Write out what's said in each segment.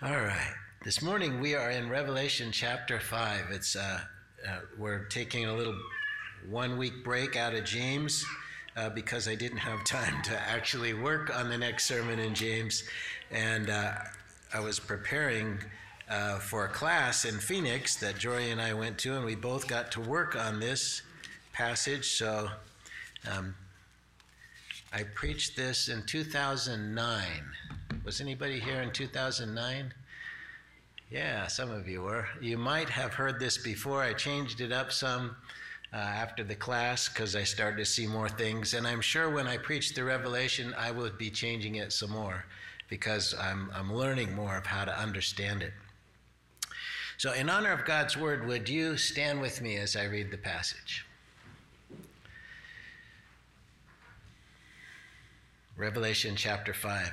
All right. This morning we are in Revelation chapter 5. It's uh, uh, we're taking a little one week break out of James uh, because I didn't have time to actually work on the next sermon in James. And uh, I was preparing uh, for a class in Phoenix that Jory and I went to, and we both got to work on this passage. So um, I preached this in 2009. Was anybody here in 2009? Yeah, some of you were. You might have heard this before. I changed it up some uh, after the class because I started to see more things. And I'm sure when I preach the Revelation, I will be changing it some more because I'm, I'm learning more of how to understand it. So, in honor of God's word, would you stand with me as I read the passage? Revelation chapter 5.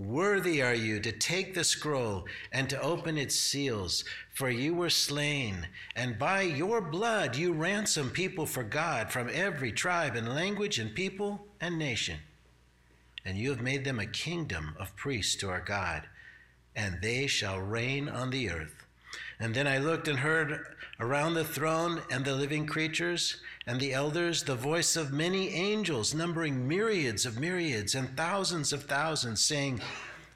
Worthy are you to take the scroll and to open its seals, for you were slain, and by your blood you ransom people for God from every tribe and language and people and nation. And you have made them a kingdom of priests to our God, and they shall reign on the earth. And then I looked and heard around the throne and the living creatures and the elders the voice of many angels, numbering myriads of myriads and thousands of thousands, saying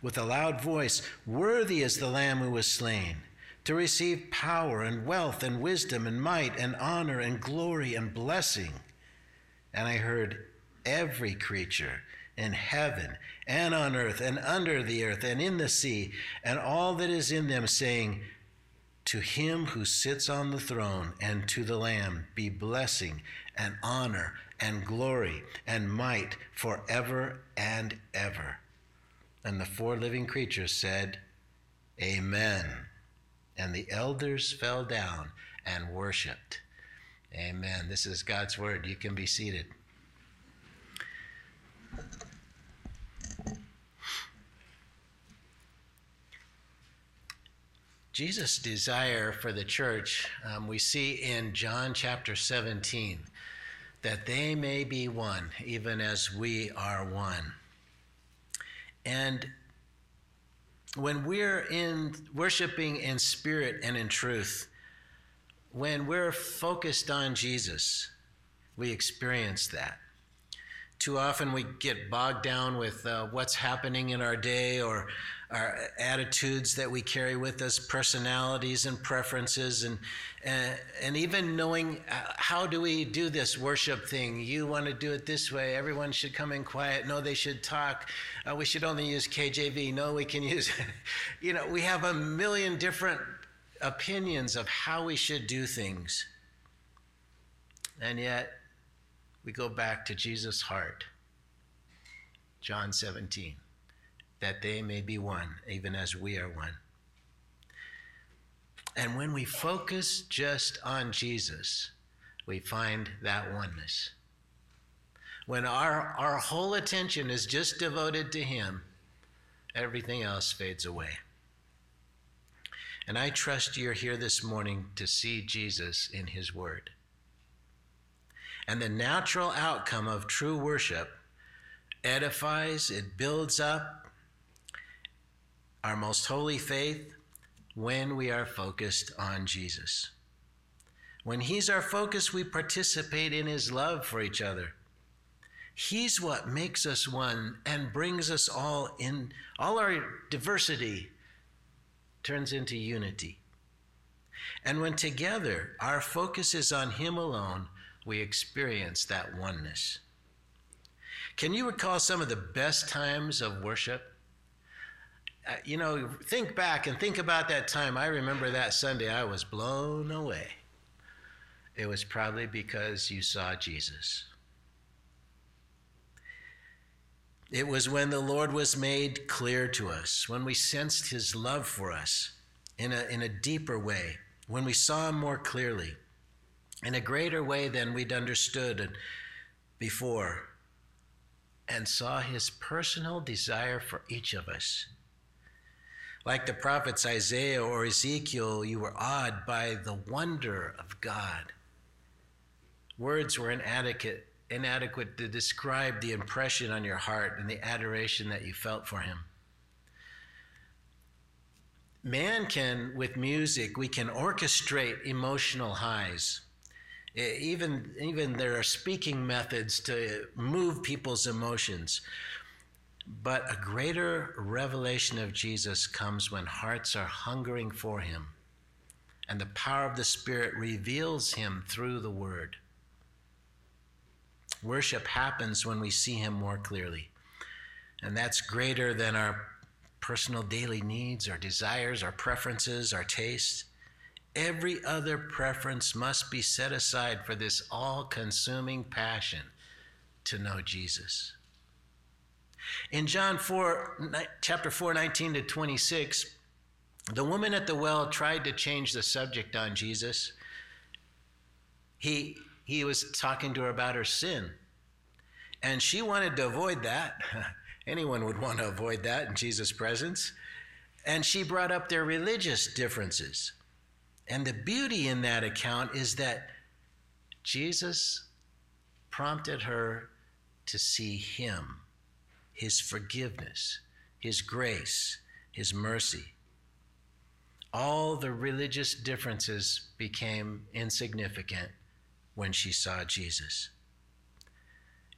with a loud voice, Worthy is the Lamb who was slain, to receive power and wealth and wisdom and might and honor and glory and blessing. And I heard every creature in heaven and on earth and under the earth and in the sea and all that is in them saying, to him who sits on the throne and to the Lamb be blessing and honor and glory and might forever and ever. And the four living creatures said, Amen. And the elders fell down and worshiped. Amen. This is God's word. You can be seated. Jesus' desire for the church, um, we see in John chapter 17, that they may be one, even as we are one. And when we're in worshiping in spirit and in truth, when we're focused on Jesus, we experience that. Too often we get bogged down with uh, what's happening in our day or our attitudes that we carry with us, personalities and preferences, and uh, and even knowing uh, how do we do this worship thing. You want to do it this way. Everyone should come in quiet. No, they should talk. Uh, we should only use KJV. No, we can use. you know, we have a million different opinions of how we should do things, and yet we go back to Jesus' heart. John 17 that they may be one, even as we are one. And when we focus just on Jesus, we find that oneness. When our, our whole attention is just devoted to Him, everything else fades away. And I trust you're here this morning to see Jesus in His Word. And the natural outcome of true worship edifies, it builds up our most holy faith when we are focused on Jesus. When He's our focus, we participate in His love for each other. He's what makes us one and brings us all in, all our diversity turns into unity. And when together our focus is on Him alone, we experience that oneness. Can you recall some of the best times of worship? Uh, you know, think back and think about that time. I remember that Sunday, I was blown away. It was probably because you saw Jesus. It was when the Lord was made clear to us, when we sensed his love for us in a, in a deeper way, when we saw him more clearly, in a greater way than we'd understood before, and saw his personal desire for each of us. Like the prophets Isaiah or Ezekiel, you were awed by the wonder of God. Words were inadequate inadequate to describe the impression on your heart and the adoration that you felt for him. Man can, with music, we can orchestrate emotional highs. Even, even there are speaking methods to move people's emotions. But a greater revelation of Jesus comes when hearts are hungering for him and the power of the Spirit reveals him through the Word. Worship happens when we see Him more clearly. And that's greater than our personal daily needs, our desires, our preferences, our tastes. Every other preference must be set aside for this all consuming passion to know Jesus. In John 4, chapter 4, 19 to 26, the woman at the well tried to change the subject on Jesus. He, he was talking to her about her sin. And she wanted to avoid that. Anyone would want to avoid that in Jesus' presence. And she brought up their religious differences. And the beauty in that account is that Jesus prompted her to see Him, His forgiveness, His grace, His mercy. All the religious differences became insignificant when she saw Jesus.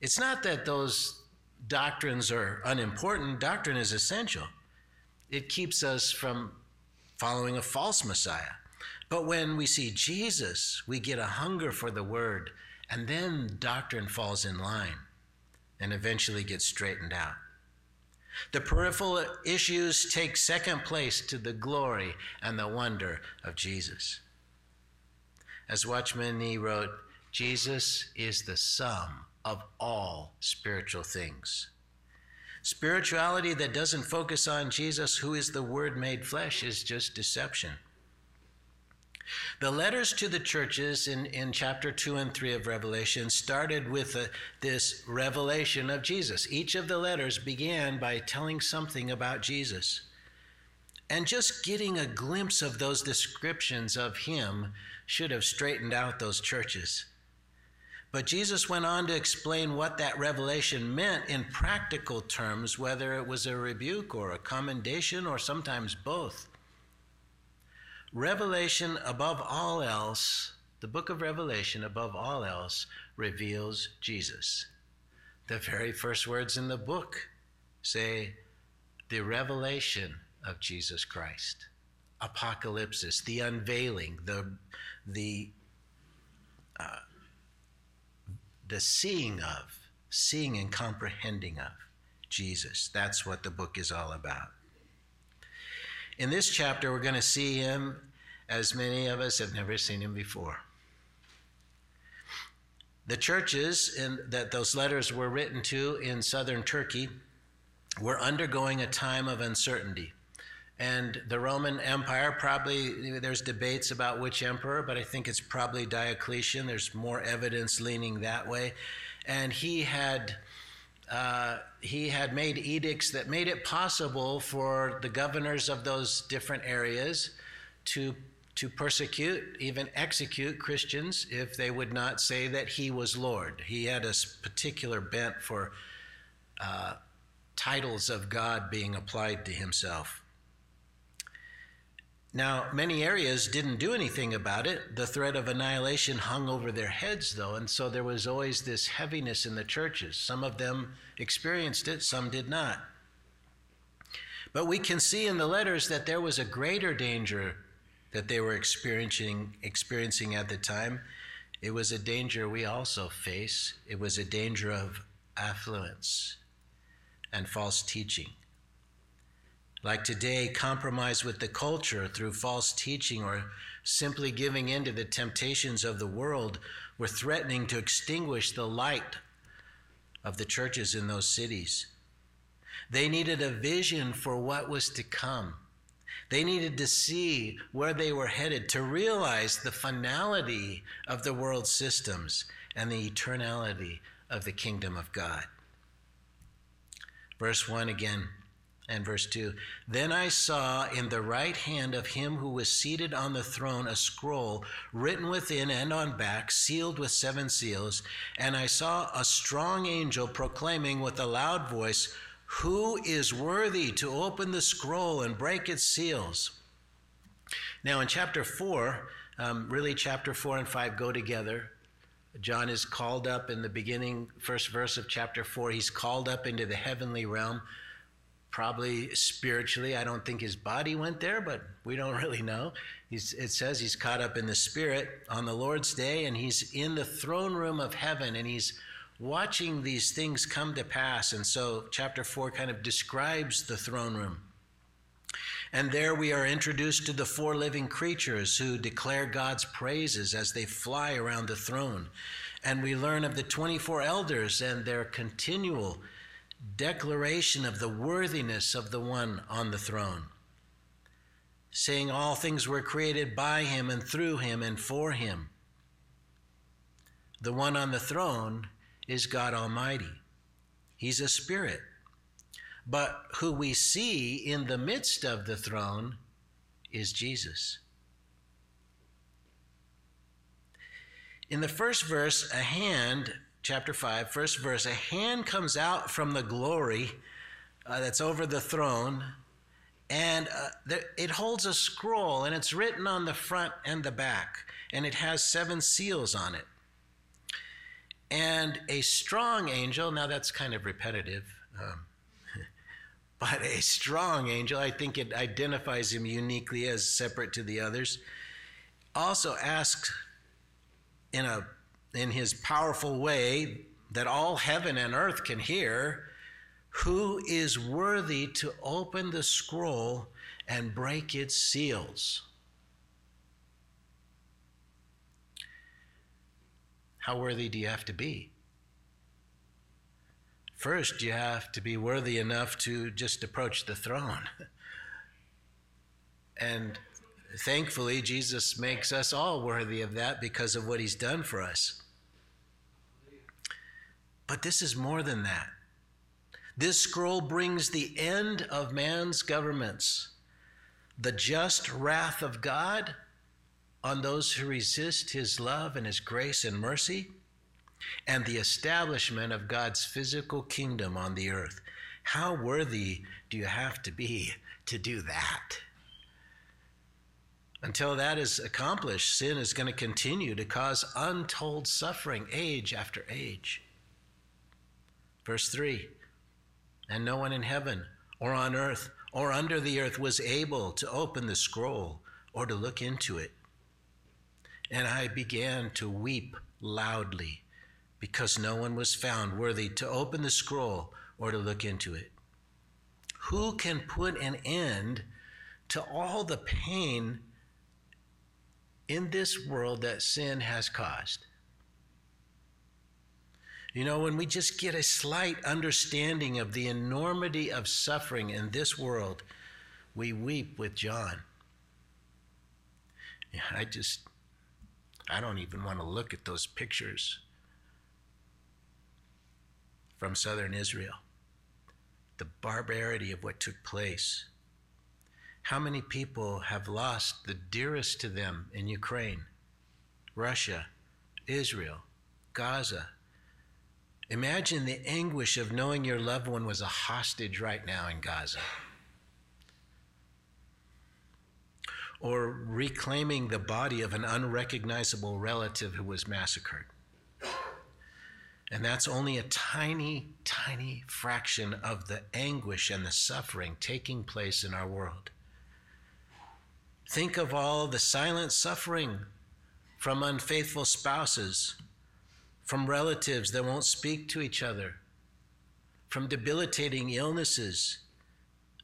It's not that those doctrines are unimportant, doctrine is essential. It keeps us from following a false Messiah. But when we see Jesus, we get a hunger for the word, and then doctrine falls in line and eventually gets straightened out. The peripheral issues take second place to the glory and the wonder of Jesus. As Watchman Nee wrote, Jesus is the sum of all spiritual things. Spirituality that doesn't focus on Jesus, who is the Word made flesh, is just deception. The letters to the churches in, in chapter 2 and 3 of Revelation started with a, this revelation of Jesus. Each of the letters began by telling something about Jesus. And just getting a glimpse of those descriptions of him should have straightened out those churches. But Jesus went on to explain what that revelation meant in practical terms, whether it was a rebuke or a commendation or sometimes both. Revelation, above all else, the book of Revelation, above all else, reveals Jesus. The very first words in the book say, the revelation of Jesus Christ. Apocalypse, the unveiling, the, the uh, the seeing of, seeing and comprehending of Jesus. That's what the book is all about. In this chapter, we're going to see him as many of us have never seen him before. The churches in, that those letters were written to in southern Turkey were undergoing a time of uncertainty. And the Roman Empire, probably, there's debates about which emperor, but I think it's probably Diocletian. There's more evidence leaning that way. And he had uh, he had made edicts that made it possible for the governors of those different areas to, to persecute, even execute Christians if they would not say that he was Lord. He had a particular bent for uh, titles of God being applied to himself. Now, many areas didn't do anything about it. The threat of annihilation hung over their heads, though, and so there was always this heaviness in the churches. Some of them experienced it, some did not. But we can see in the letters that there was a greater danger that they were experiencing, experiencing at the time. It was a danger we also face. It was a danger of affluence and false teaching. Like today, compromise with the culture through false teaching or simply giving in to the temptations of the world were threatening to extinguish the light of the churches in those cities. They needed a vision for what was to come. They needed to see where they were headed, to realize the finality of the world systems and the eternality of the kingdom of God. Verse 1 again and verse 2 Then I saw in the right hand of him who was seated on the throne a scroll written within and on back, sealed with seven seals. And I saw a strong angel proclaiming with a loud voice, Who is worthy to open the scroll and break its seals? Now, in chapter 4, um, really, chapter 4 and 5 go together. John is called up in the beginning, first verse of chapter 4. He's called up into the heavenly realm probably spiritually. I don't think his body went there, but we don't really know. He's, it says he's caught up in the spirit on the Lord's day, and he's in the throne room of heaven, and he's watching these things come to pass. And so, chapter 4 kind of describes the throne room. And there we are introduced to the four living creatures who declare God's praises as they fly around the throne. And we learn of the 24 elders and their continual declaration of the worthiness of the one on the throne, saying all things were created by him and through him and for him. The one on the throne is God Almighty. He's a spirit. But who we see in the midst of the throne is Jesus. In the first verse, a hand chapter 5, first verse, a hand comes out from the glory uh, that's over the throne, and uh, there, it holds a scroll, and it's written on the front and the back, and it has seven seals on it. And a strong angel, now that's kind of repetitive, um, but a strong angel, I think it identifies him uniquely as separate to the others, also asks in a in his powerful way that all heaven and earth can hear, who is worthy to open the scroll and break its seals? How worthy do you have to be? First, you have to be worthy enough to just approach the throne. and thankfully, Jesus makes us all worthy of that because of what he's done for us. But this is more than that. This scroll brings the end of man's governments, the just wrath of God on those who resist his love and his grace and mercy, and the establishment of God's physical kingdom on the earth. How worthy do you have to be to do that? Until that is accomplished, sin is going to continue to cause untold suffering age after age. Verse 3 And no one in heaven or on earth or under the earth was able to open the scroll or to look into it. And I began to weep loudly because no one was found worthy to open the scroll or to look into it. Who can put an end to all the pain in this world that sin has caused? You know, when we just get a slight understanding of the enormity of suffering in this world, we weep with John. I just, I don't even want to look at those pictures. from southern Israel. The barbarity of what took place. How many people have lost the dearest to them in Ukraine, Russia, Israel, Gaza? Imagine the anguish of knowing your loved one was a hostage right now in Gaza. Or reclaiming the body of an unrecognizable relative who was massacred. And that's only a tiny, tiny fraction of the anguish and the suffering taking place in our world. Think of all the silent suffering from unfaithful spouses, from relatives that won't speak to each other, from debilitating illnesses,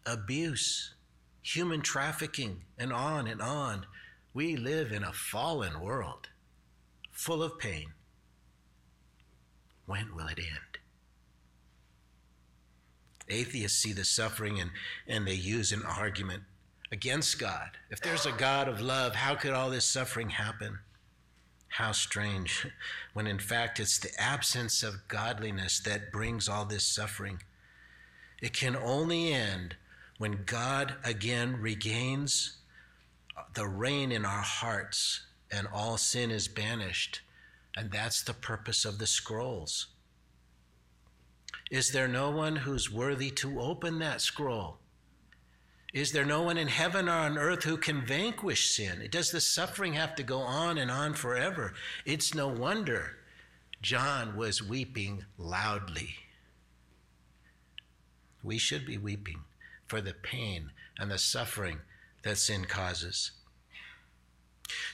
abuse, human trafficking, and on and on. We live in a fallen world full of pain. When will it end? Atheists see the suffering and, and they use an argument against God. If there's a God of love, how could all this suffering happen? How strange, when in fact it's the absence of godliness that brings all this suffering. It can only end when God again regains the reign in our hearts and all sin is banished. And that's the purpose of the scrolls. Is there no one who's worthy to open that scroll? Is there no one in heaven or on earth who can vanquish sin? Does the suffering have to go on and on forever? It's no wonder John was weeping loudly. We should be weeping for the pain and the suffering that sin causes.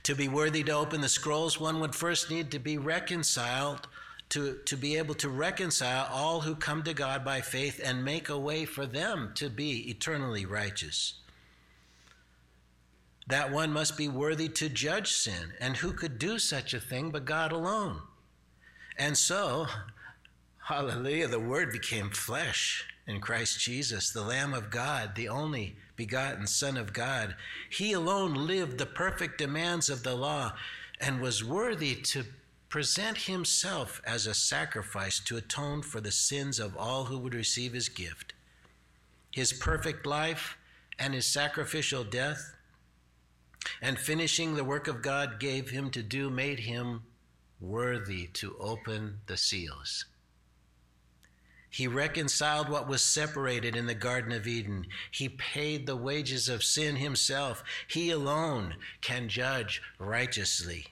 To be worthy to open the scrolls, one would first need to be reconciled to, to be able to reconcile all who come to God by faith and make a way for them to be eternally righteous. That one must be worthy to judge sin, and who could do such a thing but God alone? And so, hallelujah, the Word became flesh in Christ Jesus, the Lamb of God, the only begotten Son of God. He alone lived the perfect demands of the law and was worthy to present himself as a sacrifice to atone for the sins of all who would receive his gift. His perfect life and his sacrificial death and finishing the work of God gave him to do made him worthy to open the seals. He reconciled what was separated in the Garden of Eden. He paid the wages of sin himself. He alone can judge righteously.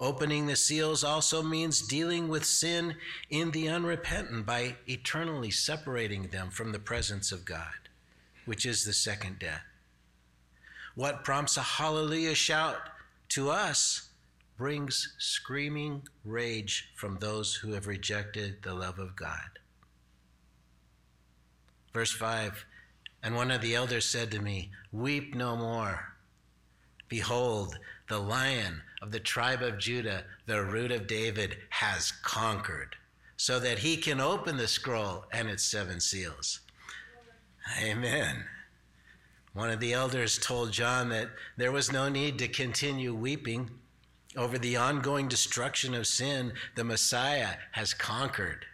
Opening the seals also means dealing with sin in the unrepentant by eternally separating them from the presence of God, which is the second death. What prompts a hallelujah shout to us brings screaming rage from those who have rejected the love of God. Verse 5 And one of the elders said to me, Weep no more. Behold, the lion of the tribe of Judah, the root of David, has conquered, so that he can open the scroll and its seven seals. Amen. One of the elders told John that there was no need to continue weeping over the ongoing destruction of sin. The Messiah has conquered.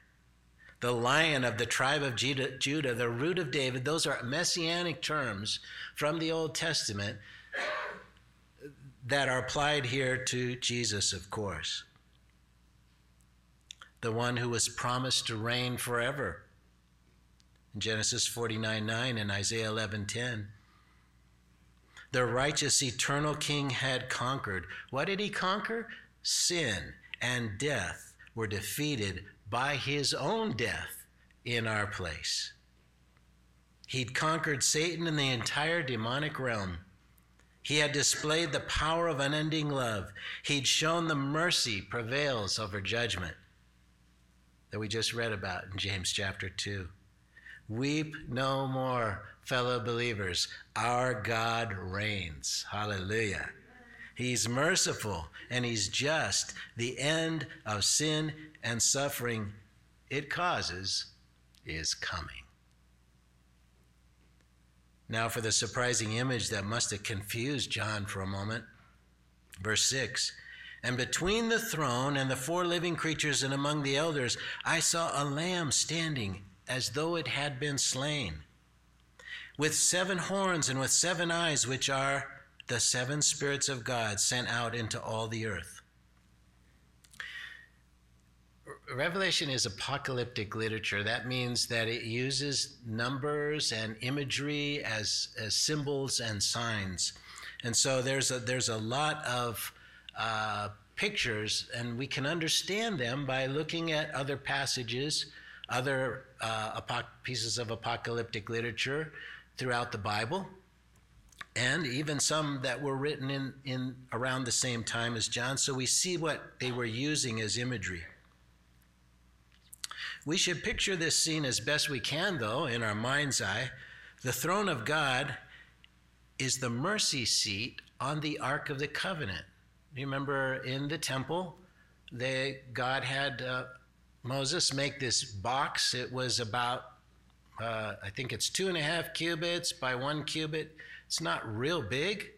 The lion of the tribe of Judah, the root of David, those are messianic terms from the Old Testament that are applied here to Jesus, of course. The one who was promised to reign forever. In Genesis 49 9 and Isaiah 11 10. The righteous eternal king had conquered. What did he conquer? Sin and death were defeated by his own death in our place. He'd conquered Satan and the entire demonic realm. He had displayed the power of unending love. He'd shown the mercy prevails over judgment that we just read about in James chapter 2. Weep no more, fellow believers. Our God reigns. Hallelujah. He's merciful and he's just. The end of sin and suffering it causes is coming. Now, for the surprising image that must have confused John for a moment. Verse 6 And between the throne and the four living creatures and among the elders, I saw a lamb standing as though it had been slain, with seven horns and with seven eyes, which are the seven spirits of God sent out into all the earth. Revelation is apocalyptic literature. That means that it uses numbers and imagery as, as symbols and signs. And so there's a, there's a lot of uh, pictures, and we can understand them by looking at other passages, other uh, pieces of apocalyptic literature throughout the Bible, and even some that were written in, in around the same time as John. So we see what they were using as imagery. We should picture this scene as best we can, though, in our mind's eye. The throne of God is the mercy seat on the Ark of the Covenant. You remember in the temple, they, God had uh, Moses make this box. It was about, uh, I think it's two and a half cubits by one cubit. It's not real big.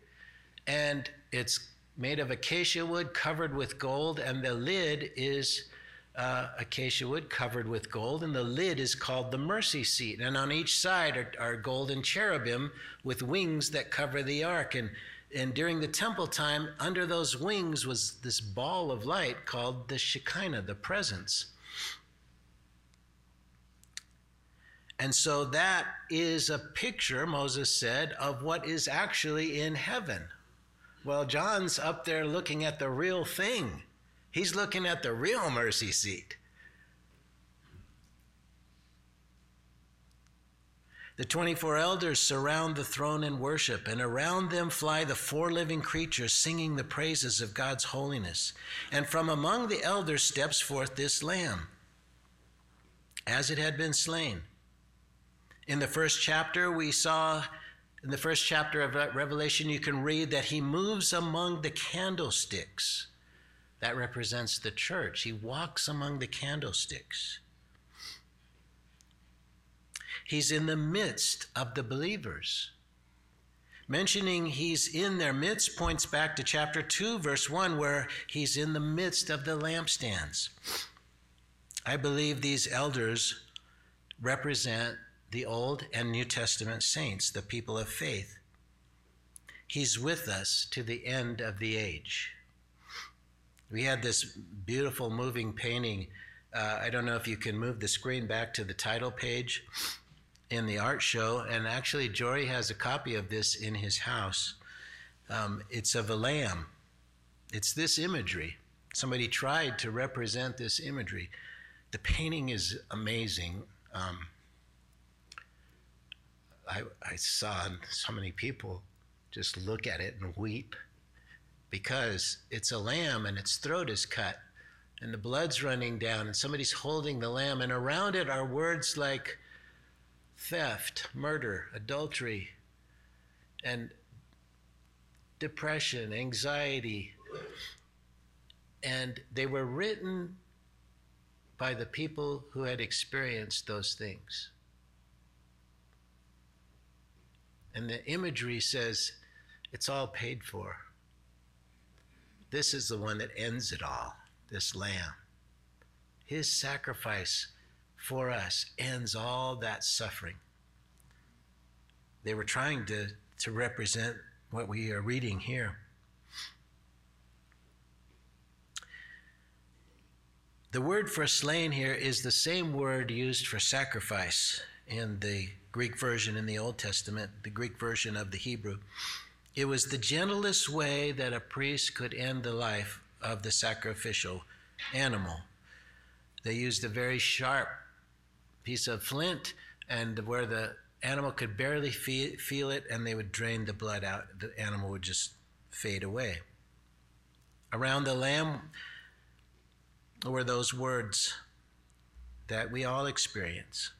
And it's made of acacia wood covered with gold, and the lid is uh, acacia wood covered with gold, and the lid is called the mercy seat. And on each side are, are golden cherubim with wings that cover the ark. And, and during the temple time, under those wings was this ball of light called the Shekinah, the presence. And so that is a picture, Moses said, of what is actually in heaven. Well, John's up there looking at the real thing. He's looking at the real mercy seat. The 24 elders surround the throne in worship, and around them fly the four living creatures singing the praises of God's holiness. And from among the elders steps forth this lamb, as it had been slain. In the first chapter, we saw, in the first chapter of Revelation, you can read that he moves among the candlesticks. That represents the church. He walks among the candlesticks. He's in the midst of the believers. Mentioning he's in their midst points back to chapter 2, verse 1, where he's in the midst of the lampstands. I believe these elders represent the Old and New Testament saints, the people of faith. He's with us to the end of the age. We had this beautiful moving painting. Uh, I don't know if you can move the screen back to the title page in the art show. And actually, Jory has a copy of this in his house. Um, it's of a lamb. It's this imagery. Somebody tried to represent this imagery. The painting is amazing. Um, I, I saw so many people just look at it and weep because it's a lamb and its throat is cut and the blood's running down and somebody's holding the lamb and around it are words like theft, murder, adultery, and depression, anxiety. And they were written by the people who had experienced those things. And the imagery says it's all paid for. This is the one that ends it all, this lamb. His sacrifice for us ends all that suffering. They were trying to, to represent what we are reading here. The word for slain here is the same word used for sacrifice in the Greek version in the Old Testament, the Greek version of the Hebrew. It was the gentlest way that a priest could end the life of the sacrificial animal. They used a very sharp piece of flint, and where the animal could barely feel it, and they would drain the blood out. The animal would just fade away. Around the lamb were those words that we all experience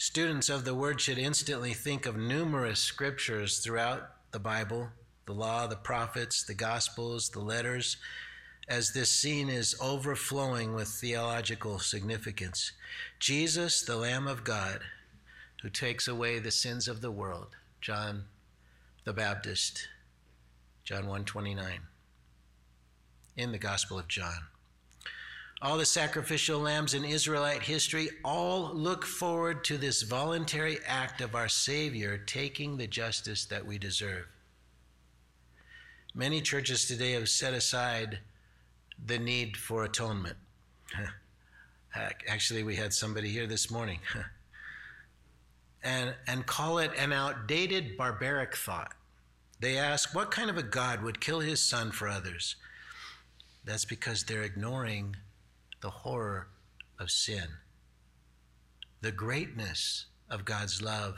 Students of the Word should instantly think of numerous scriptures throughout the Bible, the law, the prophets, the gospels, the letters, as this scene is overflowing with theological significance. Jesus, the Lamb of God, who takes away the sins of the world. John the Baptist, John 129. in the Gospel of John. All the sacrificial lambs in Israelite history all look forward to this voluntary act of our Savior taking the justice that we deserve. Many churches today have set aside the need for atonement. Actually, we had somebody here this morning. and, and call it an outdated barbaric thought. They ask, what kind of a God would kill his son for others? That's because they're ignoring the horror of sin, the greatness of God's love,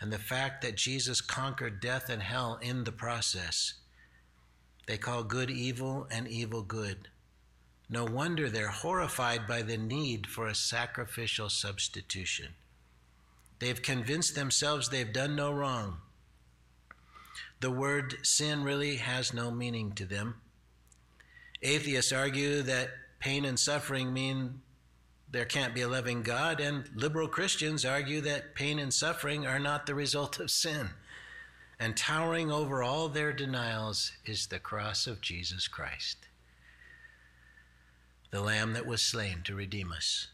and the fact that Jesus conquered death and hell in the process. They call good evil and evil good. No wonder they're horrified by the need for a sacrificial substitution. They've convinced themselves they've done no wrong. The word sin really has no meaning to them. Atheists argue that pain and suffering mean there can't be a loving God, and liberal Christians argue that pain and suffering are not the result of sin. And towering over all their denials is the cross of Jesus Christ, the Lamb that was slain to redeem us.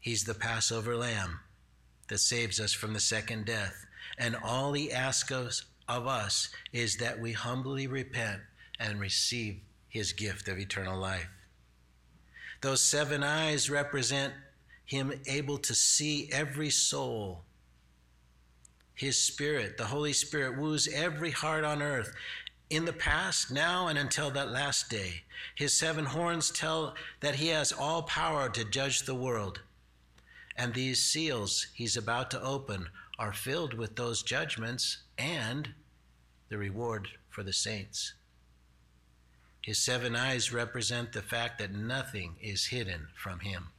He's the Passover Lamb that saves us from the second death. And all he asks of us is that we humbly repent and receive his gift of eternal life. Those seven eyes represent him able to see every soul. His Spirit, the Holy Spirit, woos every heart on earth in the past, now, and until that last day. His seven horns tell that he has all power to judge the world. And these seals he's about to open are filled with those judgments and the reward for the saints. His seven eyes represent the fact that nothing is hidden from him.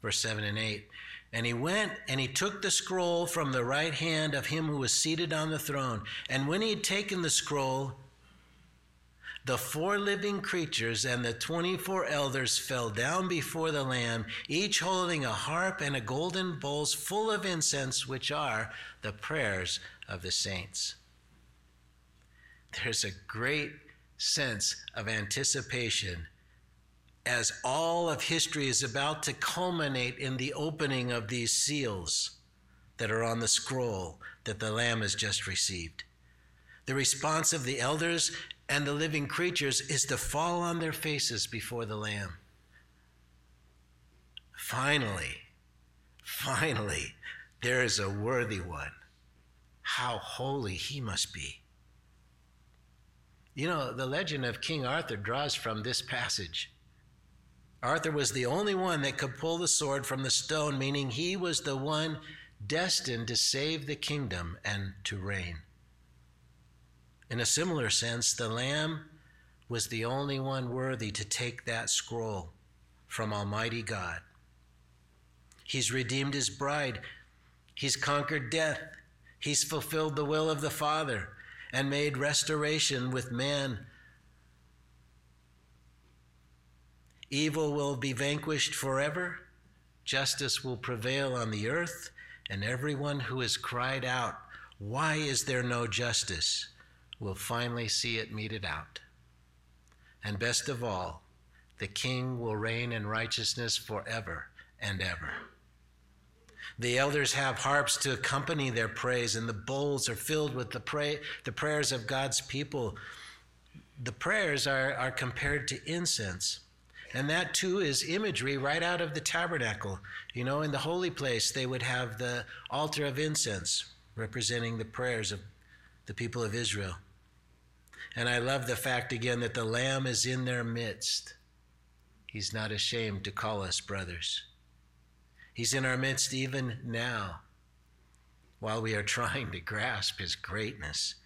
Verse 7 and 8. And he went and he took the scroll from the right hand of him who was seated on the throne. And when he had taken the scroll, the four living creatures and the 24 elders fell down before the Lamb, each holding a harp and a golden bowls full of incense, which are the prayers of the saints there's a great sense of anticipation as all of history is about to culminate in the opening of these seals that are on the scroll that the Lamb has just received. The response of the elders and the living creatures is to fall on their faces before the Lamb. Finally, finally, there is a worthy one. How holy he must be. You know, the legend of King Arthur draws from this passage. Arthur was the only one that could pull the sword from the stone, meaning he was the one destined to save the kingdom and to reign. In a similar sense, the Lamb was the only one worthy to take that scroll from Almighty God. He's redeemed his bride, he's conquered death, he's fulfilled the will of the Father and made restoration with man. Evil will be vanquished forever, justice will prevail on the earth, and everyone who has cried out, Why is there no justice? will finally see it meted out. And best of all, the king will reign in righteousness forever and ever. The elders have harps to accompany their praise, and the bowls are filled with the, pray, the prayers of God's people. The prayers are, are compared to incense. And that too is imagery right out of the tabernacle. You know, in the holy place, they would have the altar of incense representing the prayers of the people of Israel. And I love the fact again that the Lamb is in their midst. He's not ashamed to call us brothers. He's in our midst even now while we are trying to grasp his greatness.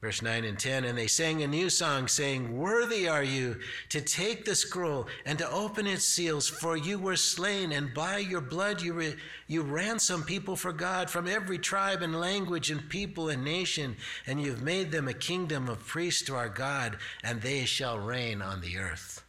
Verse 9 and 10 And they sang a new song, saying, Worthy are you to take the scroll and to open its seals, for you were slain, and by your blood you, re- you ransom people for God from every tribe and language and people and nation, and you've made them a kingdom of priests to our God, and they shall reign on the earth.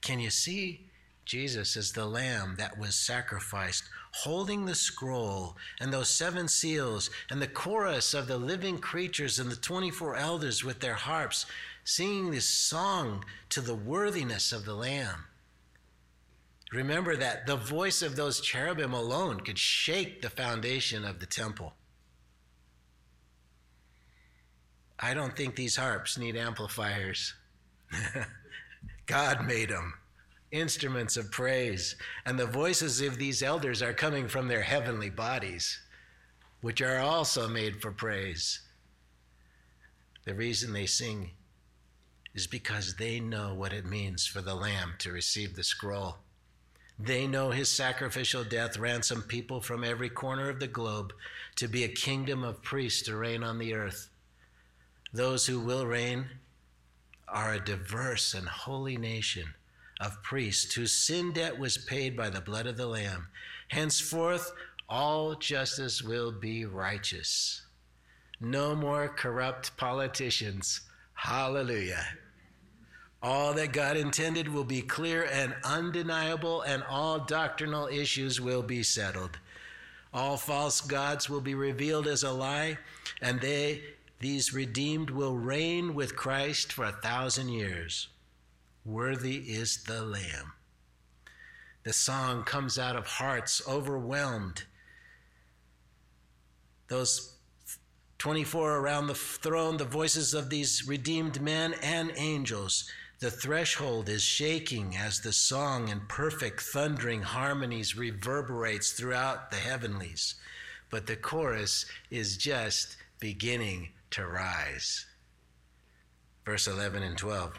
Can you see Jesus is the lamb that was sacrificed, holding the scroll and those seven seals, and the chorus of the living creatures and the 24 elders with their harps, singing this song to the worthiness of the lamb. Remember that the voice of those cherubim alone could shake the foundation of the temple. I don't think these harps need amplifiers. God made them instruments of praise, and the voices of these elders are coming from their heavenly bodies, which are also made for praise. The reason they sing is because they know what it means for the Lamb to receive the scroll. They know his sacrificial death ransomed people from every corner of the globe to be a kingdom of priests to reign on the earth. Those who will reign are a diverse and holy nation of priests whose sin debt was paid by the blood of the Lamb. Henceforth, all justice will be righteous. No more corrupt politicians. Hallelujah. All that God intended will be clear and undeniable, and all doctrinal issues will be settled. All false gods will be revealed as a lie, and they, these redeemed, will reign with Christ for a thousand years. Worthy is the Lamb. The song comes out of hearts overwhelmed. Those 24 around the throne, the voices of these redeemed men and angels. The threshold is shaking as the song in perfect thundering harmonies reverberates throughout the heavenlies. But the chorus is just beginning to rise. Verse 11 and 12.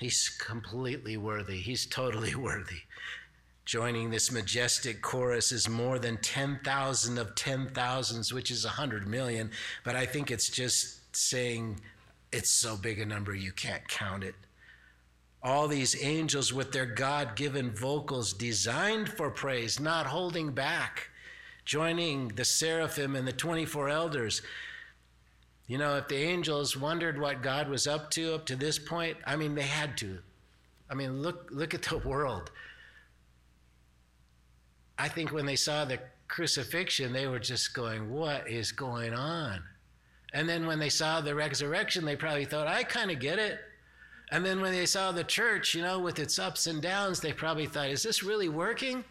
He's completely worthy. He's totally worthy. Joining this majestic chorus is more than 10,000 of 10,000s, which is 100 million, but I think it's just saying it's so big a number you can't count it. All these angels with their God given vocals designed for praise, not holding back, joining the seraphim and the 24 elders you know, if the angels wondered what God was up to up to this point, I mean, they had to. I mean, look, look at the world. I think when they saw the crucifixion, they were just going, What is going on? And then when they saw the resurrection, they probably thought, I kind of get it. And then when they saw the church, you know, with its ups and downs, they probably thought, Is this really working?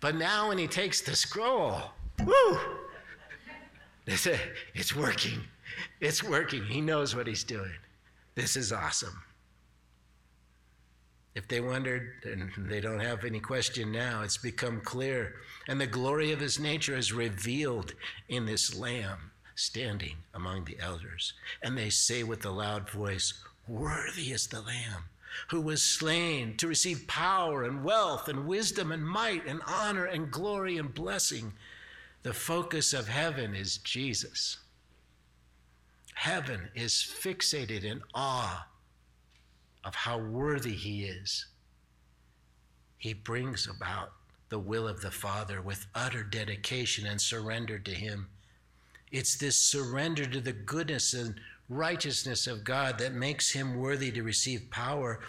But now when he takes the scroll, woo! They say, It's working. It's working. He knows what he's doing. This is awesome. If they wondered, and they don't have any question now, it's become clear. And the glory of his nature is revealed in this lamb standing among the elders. And they say with a loud voice, Worthy is the lamb who was slain to receive power and wealth and wisdom and might and honor and glory and blessing. The focus of heaven is Jesus. Heaven is fixated in awe of how worthy he is. He brings about the will of the Father with utter dedication and surrender to him. It's this surrender to the goodness and righteousness of God that makes him worthy to receive power,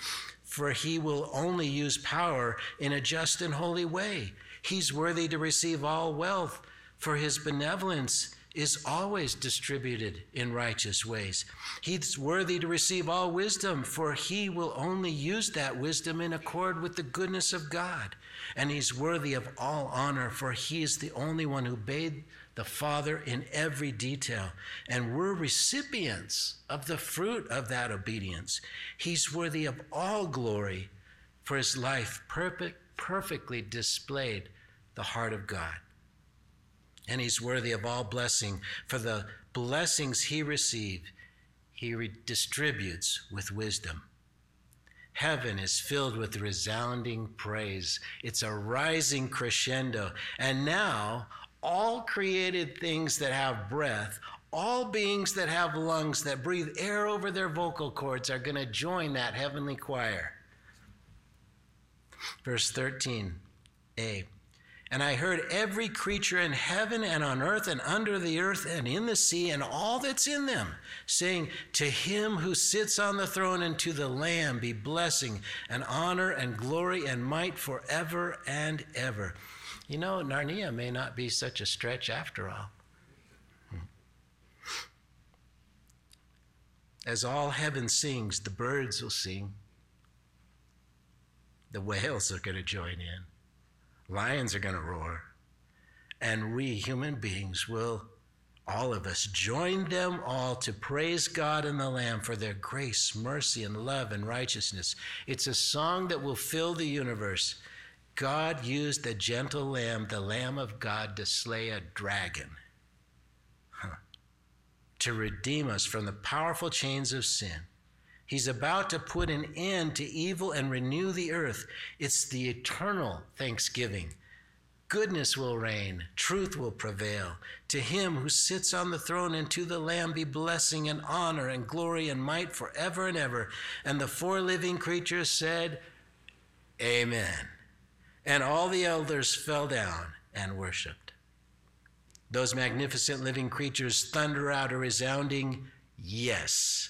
for he will only use power in a just and holy way. He's worthy to receive all wealth, for his benevolence is always distributed in righteous ways. He's worthy to receive all wisdom, for he will only use that wisdom in accord with the goodness of God. And he's worthy of all honor, for he is the only one who obeyed the Father in every detail. And we're recipients of the fruit of that obedience. He's worthy of all glory, for his life perfect, perfectly displayed the heart of God and he's worthy of all blessing. For the blessings he received, he redistributes with wisdom. Heaven is filled with resounding praise. It's a rising crescendo. And now, all created things that have breath, all beings that have lungs that breathe air over their vocal cords are going to join that heavenly choir. Verse 13a. And I heard every creature in heaven and on earth and under the earth and in the sea and all that's in them, saying, To him who sits on the throne and to the Lamb be blessing and honor and glory and might forever and ever. You know, Narnia may not be such a stretch after all. As all heaven sings, the birds will sing. The whales are going to join in. Lions are going to roar. And we, human beings, will, all of us, join them all to praise God and the Lamb for their grace, mercy, and love and righteousness. It's a song that will fill the universe. God used the gentle lamb, the Lamb of God, to slay a dragon to redeem us from the powerful chains of sin. He's about to put an end to evil and renew the earth. It's the eternal thanksgiving. Goodness will reign, truth will prevail. To him who sits on the throne and to the Lamb be blessing and honor and glory and might forever and ever. And the four living creatures said, Amen. And all the elders fell down and worshiped. Those magnificent living creatures thunder out a resounding yes,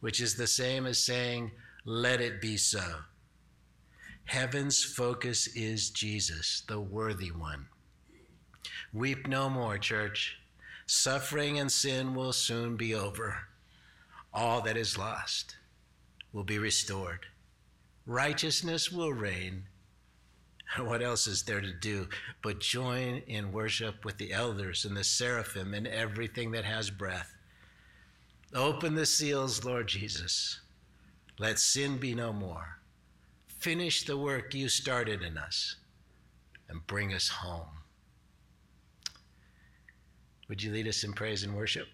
which is the same as saying, Let it be so. Heaven's focus is Jesus, the worthy one. Weep no more, church. Suffering and sin will soon be over. All that is lost will be restored. Righteousness will reign what else is there to do but join in worship with the elders and the seraphim and everything that has breath? Open the seals, Lord Jesus. Let sin be no more. Finish the work you started in us and bring us home. Would you lead us in praise and worship?